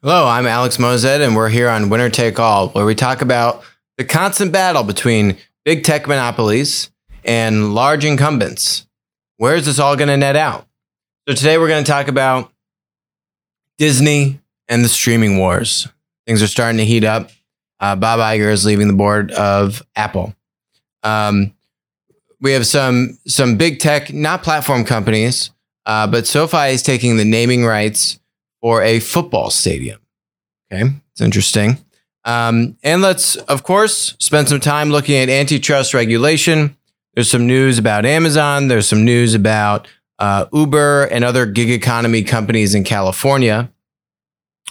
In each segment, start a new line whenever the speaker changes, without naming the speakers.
Hello, I'm Alex Moazed, and we're here on Winner Take All, where we talk about the constant battle between big tech monopolies and large incumbents. Where is this all going to net out? So, today we're going to talk about Disney and the streaming wars. Things are starting to heat up. Uh, Bob Iger is leaving the board of Apple. Um, we have some some big tech, not platform companies, uh, but SoFi is taking the naming rights for a football stadium. Okay, it's interesting. Um, and let's, of course, spend some time looking at antitrust regulation. There's some news about Amazon. There's some news about uh, Uber and other gig economy companies in California.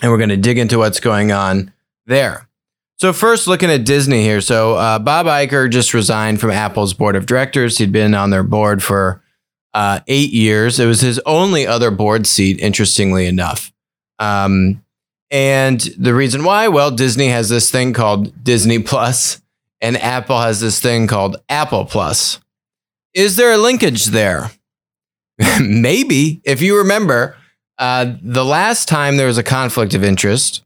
And we're going to dig into what's going on there. So, first, looking at Disney here. So, uh, Bob Iger just resigned from Apple's board of directors. He'd been on their board for uh, eight years. It was his only other board seat, interestingly enough. Um, and the reason why, well, Disney has this thing called Disney Plus, and Apple has this thing called Apple Plus. Is there a linkage there? Maybe. If you remember, uh, the last time there was a conflict of interest,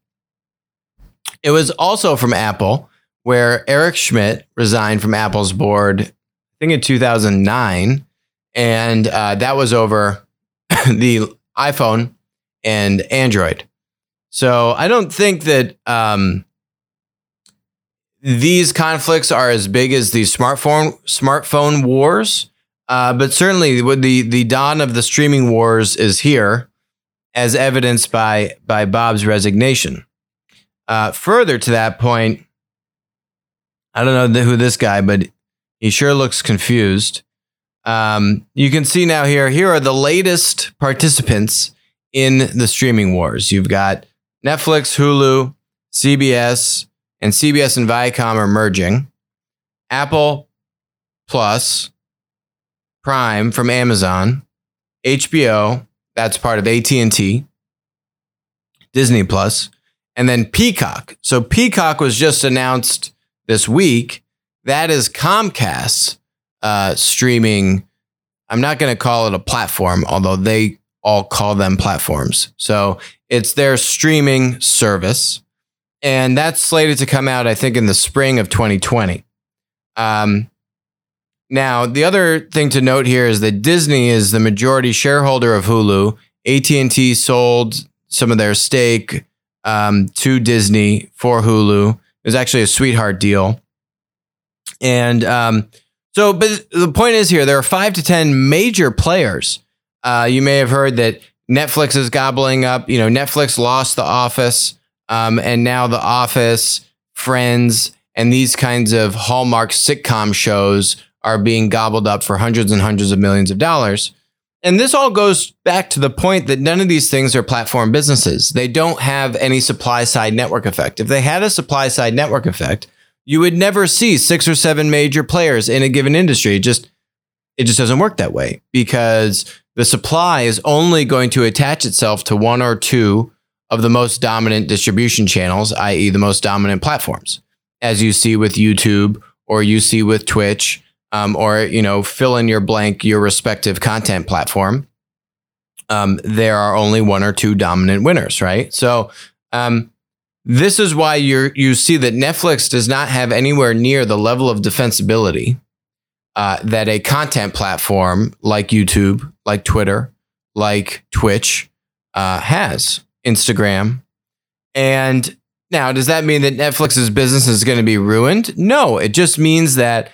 it was also from Apple, where Eric Schmidt resigned from Apple's board, I think in 2009. And uh, that was over the iPhone and Android. So I don't think that um, these conflicts are as big as the smartphone smartphone wars, uh, but certainly the the dawn of the streaming wars is here, as evidenced by by Bob's resignation. Uh, further to that point, I don't know who this guy, but he sure looks confused. Um, you can see now here. Here are the latest participants in the streaming wars. You've got Netflix, Hulu, CBS, and CBS and Viacom are merging. Apple Plus, Prime from Amazon, HBO, that's part of AT&T, Disney Plus, and then Peacock. So Peacock was just announced this week. That is Comcast uh, streaming. I'm not going to call it a platform, although they all call them platforms. So it's their streaming service. And that's slated to come out, I think, in the spring of 2020. Um, now, the other thing to note here is that Disney is the majority shareholder of Hulu. AT&T sold some of their stake um, to Disney for Hulu. It was actually a sweetheart deal. And um, so, but the point is here, there are five to 10 major players uh, you may have heard that Netflix is gobbling up. You know, Netflix lost The Office, um, and now The Office, Friends, and these kinds of Hallmark sitcom shows are being gobbled up for hundreds and hundreds of millions of dollars. And this all goes back to the point that none of these things are platform businesses. They don't have any supply side network effect. If they had a supply side network effect, you would never see six or seven major players in a given industry. Just it just doesn't work that way because the supply is only going to attach itself to one or two of the most dominant distribution channels, i.e., the most dominant platforms, as you see with YouTube or you see with Twitch, um, or you know, fill in your blank your respective content platform. Um, there are only one or two dominant winners, right? So um, this is why you you see that Netflix does not have anywhere near the level of defensibility uh, that a content platform like YouTube, like Twitter, like Twitch uh, has, Instagram. And now, does that mean that Netflix's business is going to be ruined? No, it just means that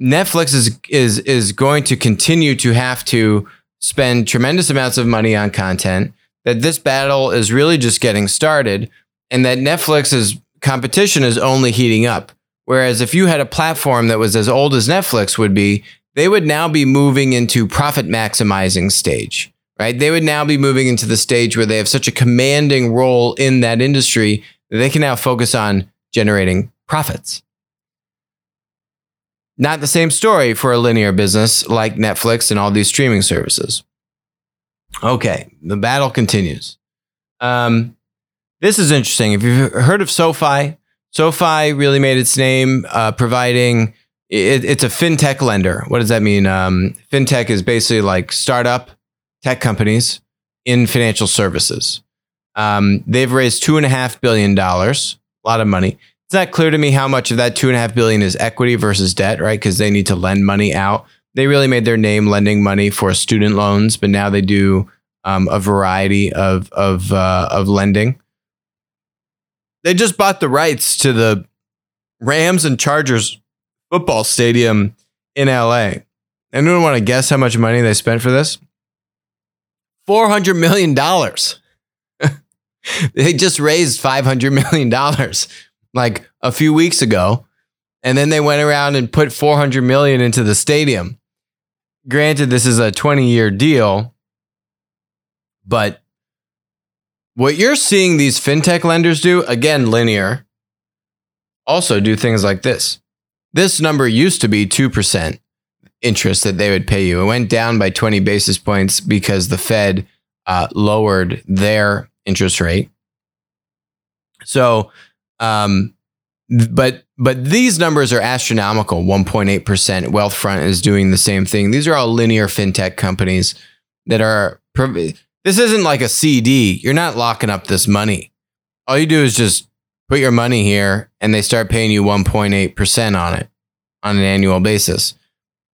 Netflix is is is going to continue to have to spend tremendous amounts of money on content. That this battle is really just getting started, and that Netflix's competition is only heating up. Whereas if you had a platform that was as old as Netflix would be, they would now be moving into profit maximizing stage, right? They would now be moving into the stage where they have such a commanding role in that industry that they can now focus on generating profits. Not the same story for a linear business like Netflix and all these streaming services. Okay, the battle continues. Um, this is interesting. If you've heard of SoFi, SoFi really made its name uh, providing it, it's a fintech lender. What does that mean? Um, fintech is basically like startup tech companies in financial services. Um, they've raised two and a half billion dollars, a lot of money. It's not clear to me how much of that two and a half billion is equity versus debt, right? Because they need to lend money out. They really made their name lending money for student loans, but now they do um, a variety of of uh, of lending. They just bought the rights to the Rams and Chargers football stadium in LA. Anyone want to guess how much money they spent for this? Four hundred million dollars. they just raised five hundred million dollars like a few weeks ago, and then they went around and put four hundred million into the stadium. Granted, this is a twenty-year deal, but what you're seeing these fintech lenders do again, linear, also do things like this. This number used to be two percent interest that they would pay you. It went down by 20 basis points because the Fed uh, lowered their interest rate. So, um, but but these numbers are astronomical 1.8% wealthfront is doing the same thing these are all linear fintech companies that are this isn't like a cd you're not locking up this money all you do is just put your money here and they start paying you 1.8% on it on an annual basis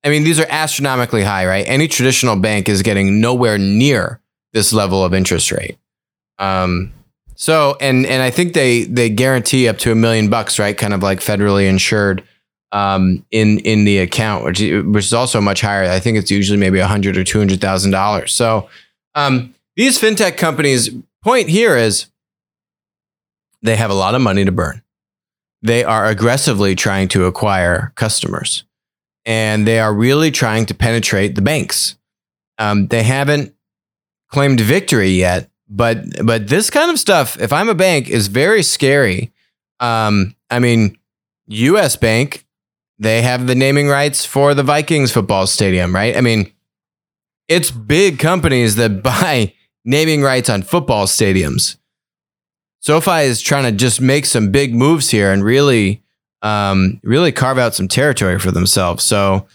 I mean, these are astronomically high, right? Any traditional bank is getting nowhere near this level of interest rate. Um, so, and and I think they they guarantee up to a million bucks, right? Kind of like federally insured um, in in the account, which which is also much higher. I think it's usually maybe a hundred or two hundred thousand dollars. So, um, these fintech companies' point here is they have a lot of money to burn. They are aggressively trying to acquire customers and they are really trying to penetrate the banks. Um, they haven't claimed victory yet, but but this kind of stuff, if I'm a bank, is very scary. Um, I mean, U.S. Bank, they have the naming rights for the Vikings football stadium, right? I mean, it's big companies that buy naming rights on football stadiums. SoFi is trying to just make some big moves here and really um, really carve out some territory for themselves. So,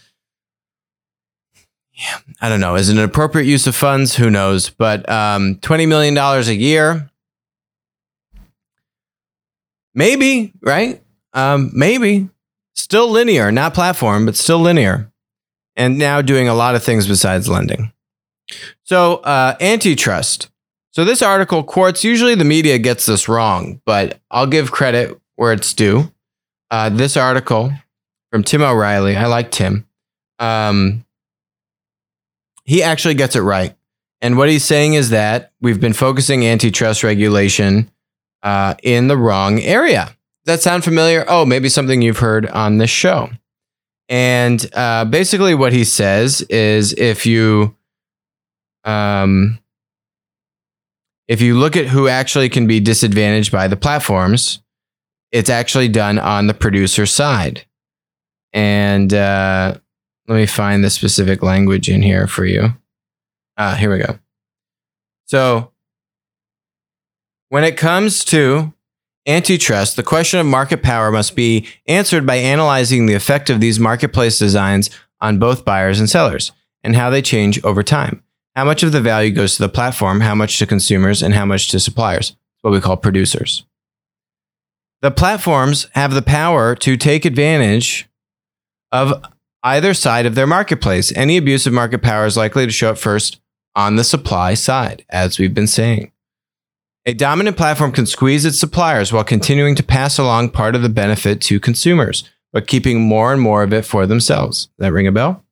yeah, I don't know. Is it an appropriate use of funds? Who knows? But um, $20 million a year, maybe, right? Um, maybe. Still linear, not platform, but still linear. And now doing a lot of things besides lending. So, uh, antitrust. So, this article, Quartz, usually the media gets this wrong, but I'll give credit where it's due uh, this article from Tim O'Reilly. I like Tim. Um, he actually gets it right. And what he's saying is that we've been focusing antitrust regulation uh, in the wrong area. Does that sound familiar? Oh, maybe something you've heard on this show. And uh, basically, what he says is if you um, if you look at who actually can be disadvantaged by the platforms, it's actually done on the producer side. And uh, let me find the specific language in here for you. Ah, here we go. So, when it comes to antitrust, the question of market power must be answered by analyzing the effect of these marketplace designs on both buyers and sellers and how they change over time. How much of the value goes to the platform, how much to consumers, and how much to suppliers, what we call producers. The platforms have the power to take advantage of either side of their marketplace. Any abuse of market power is likely to show up first on the supply side, as we've been saying. A dominant platform can squeeze its suppliers while continuing to pass along part of the benefit to consumers, but keeping more and more of it for themselves. Does that ring a bell?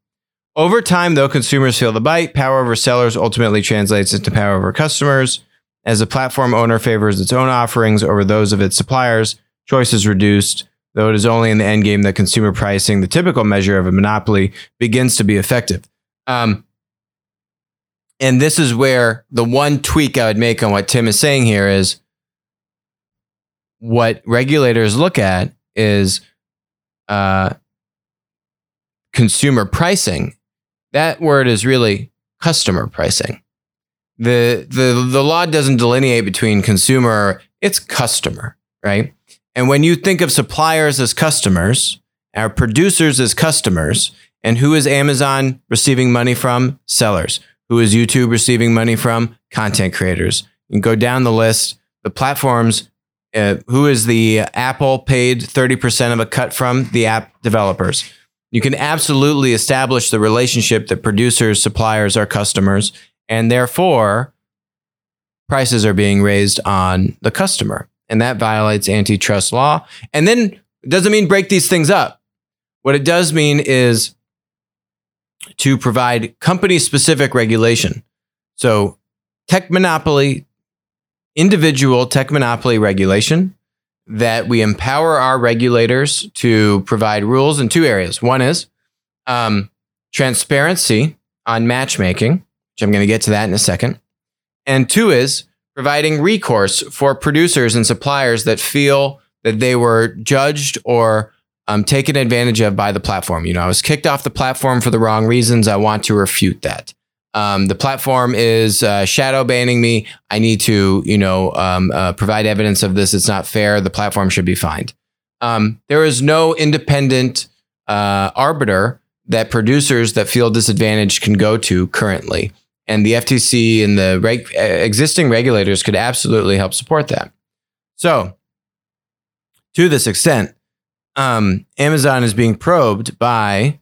Over time, though, consumers feel the bite. Power over sellers ultimately translates into power over customers. As a platform owner favors its own offerings over those of its suppliers, choice is reduced, though it is only in the end game that consumer pricing, the typical measure of a monopoly, begins to be effective. Um, and this is where the one tweak I would make on what Tim is saying here is what regulators look at is uh, consumer pricing. That word is really customer pricing the the the law doesn't delineate between consumer it's customer right and when you think of suppliers as customers our producers as customers and who is amazon receiving money from sellers who is youtube receiving money from content creators You can go down the list. The platforms, uh, who is the Apple paid 30% of a cut from? The app developers. You can absolutely establish the relationship that producers, suppliers are customers, and therefore prices are being raised on the customer. And that violates antitrust law. And then it doesn't mean break these things up. What it does mean is to provide company specific regulation. So, tech monopoly, individual tech monopoly regulation that we empower our regulators to provide rules in two areas. One is um, transparency on matchmaking, which I'm going to get to that in a second. And two is providing recourse for producers and suppliers that feel that they were judged or um, taken advantage of by the platform. You know, I was kicked off the platform for the wrong reasons. I want to refute that. Um, the platform is uh, shadow banning me. I need to, you know, um, uh, provide evidence of this. It's not fair. The platform should be fined. Um, there is no independent uh, arbiter that producers that feel disadvantaged can go to currently, and the FTC and the reg- existing regulators could absolutely help support that. So, to this extent, um, Amazon is being probed by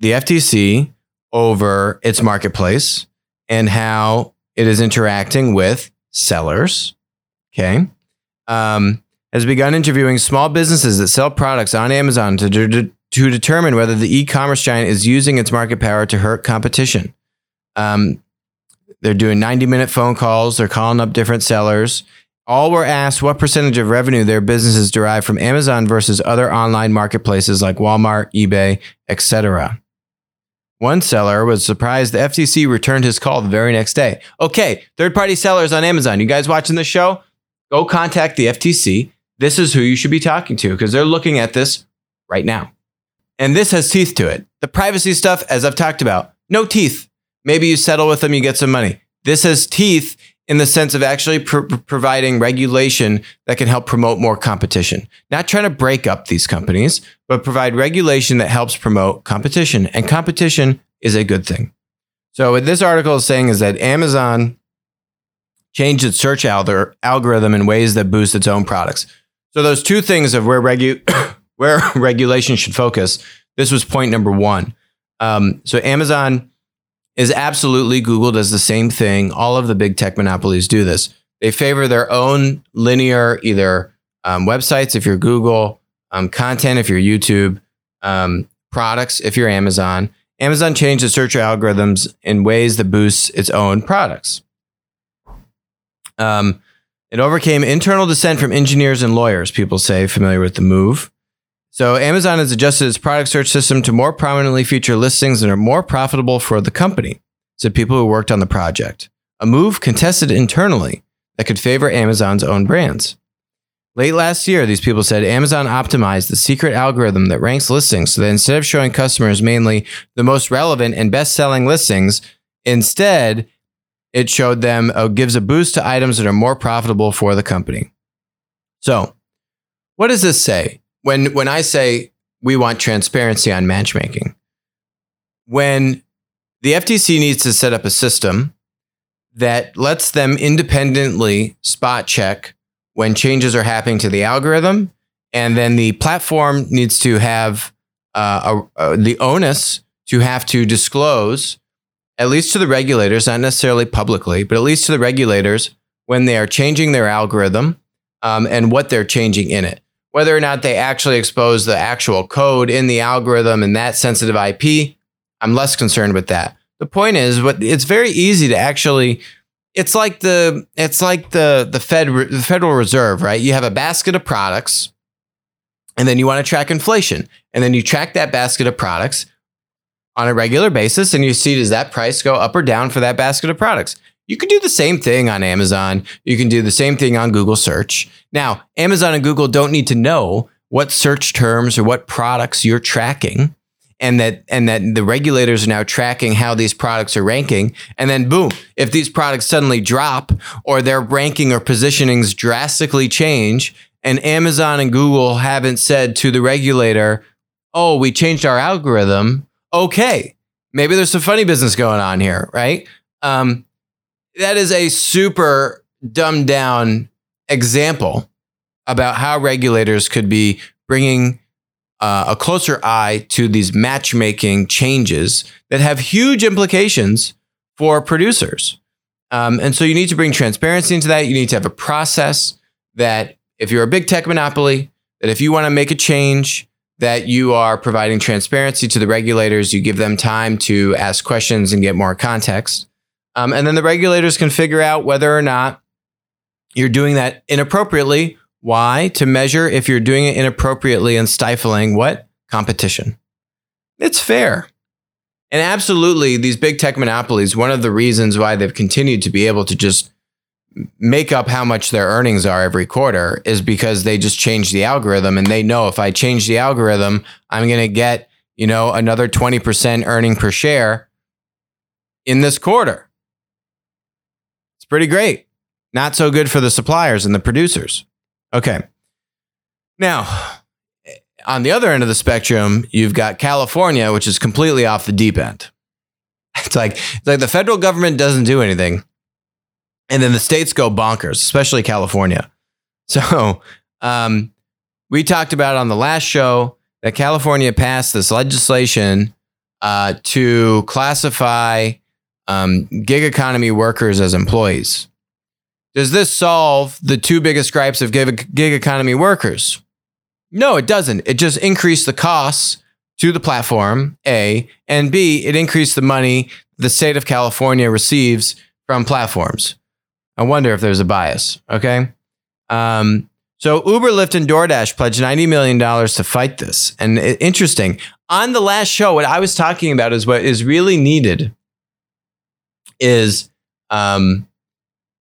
the FTC over its marketplace and how it is interacting with sellers. Okay. Um, has begun interviewing small businesses that sell products on Amazon to, de- to determine whether the e commerce giant is using its market power to hurt competition. Um, they're doing 90 minute phone calls, they're calling up different sellers. All were asked what percentage of revenue their businesses derive from Amazon versus other online marketplaces like Walmart, eBay, etc. One seller was surprised the FTC returned his call the very next day. Okay, third party sellers on Amazon. You guys watching the show? Go contact the FTC. This is who you should be talking to because they're looking at this right now. And this has teeth to it. The privacy stuff, as I've talked about, no teeth. Maybe you settle with them, you get some money. This has teeth in the sense of actually pr- providing regulation that can help promote more competition. Not trying to break up these companies, but provide regulation that helps promote competition. And competition is a good thing. So, what this article is saying is that Amazon changed its search algorithm in ways that boost its own products. So, those two things of where, regu- where regulation should focus, this was point number one. Um, so, Amazon is absolutely Google does the same thing. All of the big tech monopolies do this. They favor their own linear either um, websites if you're Google, um, content if you're YouTube, um, products if you're Amazon. Amazon changed the search algorithms in ways that boosts its own products. Um, it overcame internal dissent from engineers and lawyers, people say, familiar with the move. So Amazon has adjusted its product search system to more prominently feature listings that are more profitable for the company, said people who worked on the project. A move contested internally that could favor Amazon's own brands. Late last year, these people said Amazon optimized the secret algorithm that ranks listings so that instead of showing customers mainly the most relevant and best selling listings, instead, it showed them, uh, gives a boost to items that are more profitable for the company. So, what does this say? When when I say we want transparency on matchmaking, when the FTC needs to set up a system that lets them independently spot check when changes are happening to the algorithm, and then the platform needs to have uh, a, a, the onus to have to disclose, at least to the regulators, not necessarily publicly, but at least to the regulators when they are changing their algorithm um, and what they're changing in it. Whether or not they actually expose the actual code in the algorithm and that sensitive IP, I'm less concerned with that. The point is, what it's very easy to actually. It's like the it's like the the Fed the Federal Reserve, right? You have a basket of products, and then you want to track inflation, and then you track that basket of products on a regular basis, and you see does that price go up or down for that basket of products. You can do the same thing on Amazon. You can do the same thing on Google search. Now, Amazon and Google don't need to know what search terms or what products you're tracking and that and that the regulators are now tracking how these products are ranking and then boom if these products suddenly drop or their ranking or positionings drastically change and Amazon and Google haven't said to the regulator oh we changed our algorithm okay maybe there's some funny business going on here right um, that is a super dumbed down example about how regulators could be bringing uh, a closer eye to these matchmaking changes that have huge implications for producers. Um, and so you need to bring transparency into that. You need to have a process that if you're a big tech monopoly, that if you want to make a change, that you are providing transparency to the regulators, you give them time to ask questions and get more context. Um, and then the regulators can figure out whether or not you're doing that inappropriately. Why? To measure if you're doing it inappropriately and stifling what? Competition. It's fair. And absolutely, these big tech monopolies, one of the reasons why they've continued to be able to just make up how much their earnings are every quarter is because they just change the algorithm and they know if I change the algorithm, I'm going to get, you know, another 20% earning per share in this quarter. It's pretty great. Not so good for the suppliers and the producers. Okay. Now, on the other end of the spectrum, you've got California, which is completely off the deep end. It's like it's like the federal government doesn't do anything, and then the states go bonkers, especially California. So, um, we talked about on the last show that California passed this legislation uh, to classify um, gig economy workers as employees. Does this solve the two biggest gripes of gig, gig economy workers? No, it doesn't. It just increased the costs to the platform, A, and B, it increased the money the state of California receives from platforms. I wonder if there's a bias. Okay. Um, so Uber, Lyft, and DoorDash pledged $90 million to fight this. And it, interesting. On the last show, what I was talking about is what is really needed is um,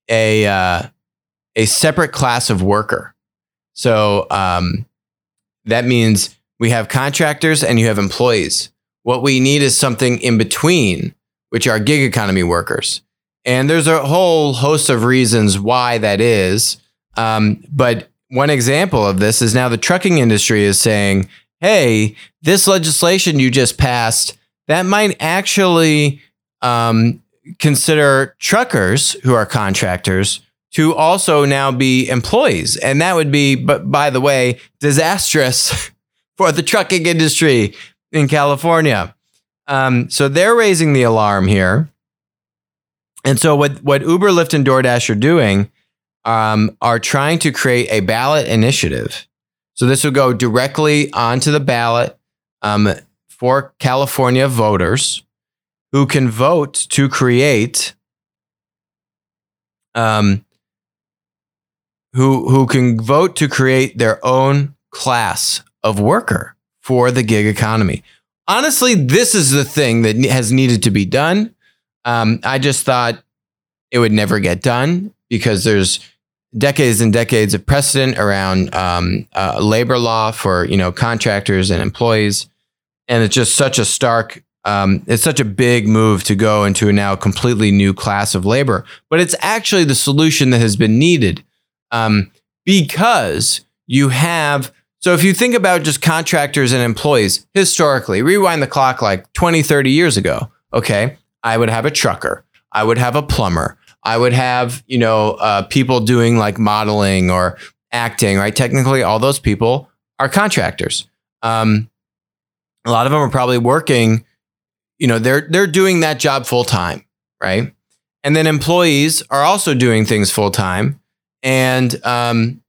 a, uh, a separate class of worker. So um, that means we have contractors and you have employees. What we need is something in between, which are gig economy workers. And there's a whole host of reasons why that is. Um, but one example of this is now the trucking industry is saying, hey, this legislation you just passed, that might actually um, consider truckers who are contractors to also now be employees. And that would be, but by the way, disastrous for the trucking industry in California. Um, so they're raising the alarm here. And so what, what Uber, Lyft, and DoorDash are doing um, are trying to create a ballot initiative. So this will go directly onto the ballot um, for California voters who can vote to create um, who who can vote to create their own class of worker for the gig economy. Honestly, this is the thing that has needed to be done. Um, I just thought it would never get done because there's decades and decades of precedent around um, uh, labor law for you know contractors and employees, and it's just such a stark. Um, it's such a big move to go into a now completely new class of labor, but it's actually the solution that has been needed um, because you have. So if you think about just contractors and employees historically, rewind the clock like 20, 30 years ago, okay, I would have a trucker, I would have a plumber, I would have, you know, uh, people doing like modeling or acting, right? Technically, all those people are contractors. Um, a lot of them are probably working, you know, they're they're doing that job full time, right? And then employees are also doing things full time and um,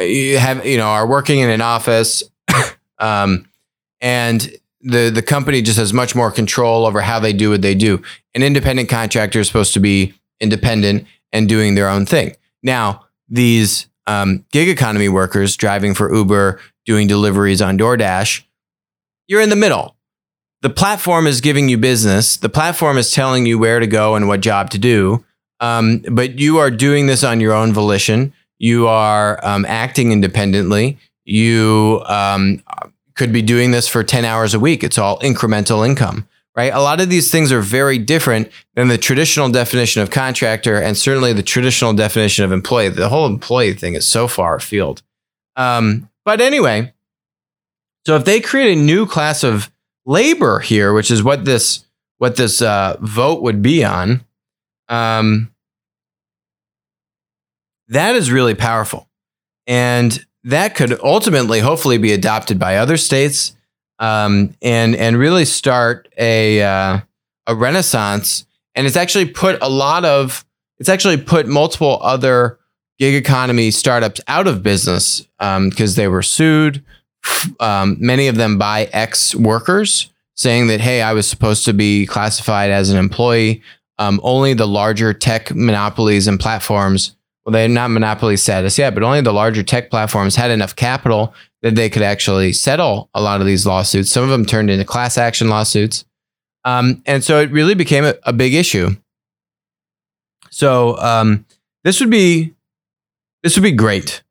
you have you know are working in an office, um, and the the company just has much more control over how they do what they do. An independent contractor is supposed to be independent and doing their own thing. Now these um, gig economy workers driving for Uber, doing deliveries on DoorDash, you're in the middle. The platform is giving you business. The platform is telling you where to go and what job to do. Um, but you are doing this on your own volition. You are um, acting independently. You um, could be doing this for 10 hours a week. It's all incremental income, right? A lot of these things are very different than the traditional definition of contractor and certainly the traditional definition of employee. The whole employee thing is so far afield. Um, but anyway, so if they create a new class of labor here, which is what this what this uh, vote would be on, um, That is really powerful. And that could ultimately, hopefully, be adopted by other states um, and, and really start a, uh, a renaissance. And it's actually put a lot of, it's actually put multiple other gig economy startups out of business because um, they were sued. Um, many of them by ex workers saying that, hey, I was supposed to be classified as an employee. Um, only the larger tech monopolies and platforms, well, they're not monopoly status yet, but only the larger tech platforms had enough capital that they could actually settle a lot of these lawsuits. Some of them turned into class action lawsuits. Um, and so it really became a, a big issue. So um, this would be this would be great.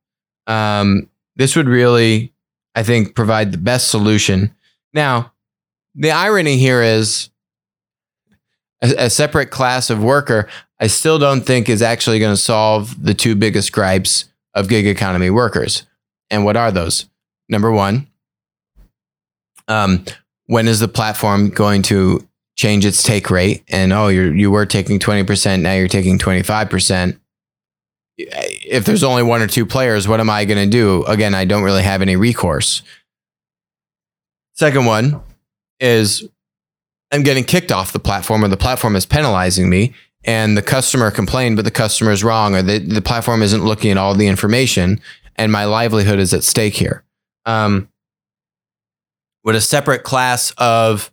Um, this would really, I think, provide the best solution. Now, the irony here is a, a separate class of worker, I still don't think is actually going to solve the two biggest gripes of gig economy workers. And what are those? Number one, um, when is the platform going to change its take rate? And oh, you you were taking 20%, now you're taking 25%. If there's only one or two players, what am I going to do? Again, I don't really have any recourse. Second one, is I'm getting kicked off the platform or the platform is penalizing me and the customer complained, but the customer is wrong or the, the platform isn't looking at all the information and my livelihood is at stake here. Um, would a separate class of,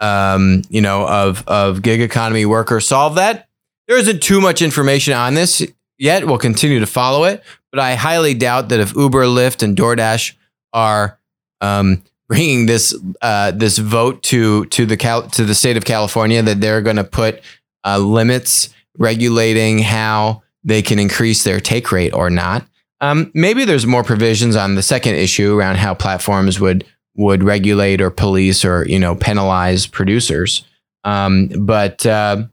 um, you know, of, of gig economy workers solve that? There isn't too much information on this yet. We'll continue to follow it, but I highly doubt that if Uber, Lyft, and DoorDash are um, bringing this uh, this vote to to the Cal- to the state of California that they're going to put uh, limits regulating how they can increase their take rate or not. Um, maybe there's more provisions on the second issue around how platforms would would regulate or police or you know penalize producers. Um, but uh,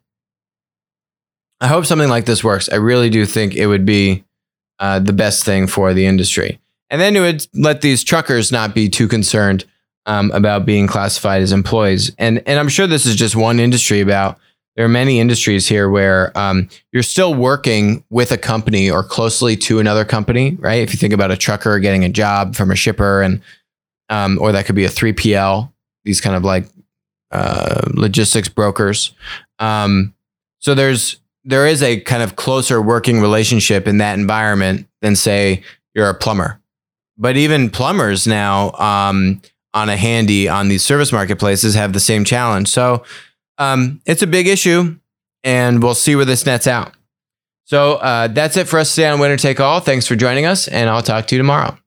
I hope something like this works. I really do think it would be uh, the best thing for the industry. And then it would let these truckers not be too concerned um, about being classified as employees. And and I'm sure this is just one industry. About there are many industries here where um, you're still working with a company or closely to another company, right? If you think about a trucker getting a job from a shipper, and um, or that could be a 3PL, these kind of like uh, logistics brokers. Um, so there's there is a kind of closer working relationship in that environment than say you're a plumber but even plumbers now um, on a handy on these service marketplaces have the same challenge. So um, it's a big issue, and we'll see where this nets out. So uh, that's it for us today on Winner Take All. Thanks for joining us, and I'll talk to you tomorrow.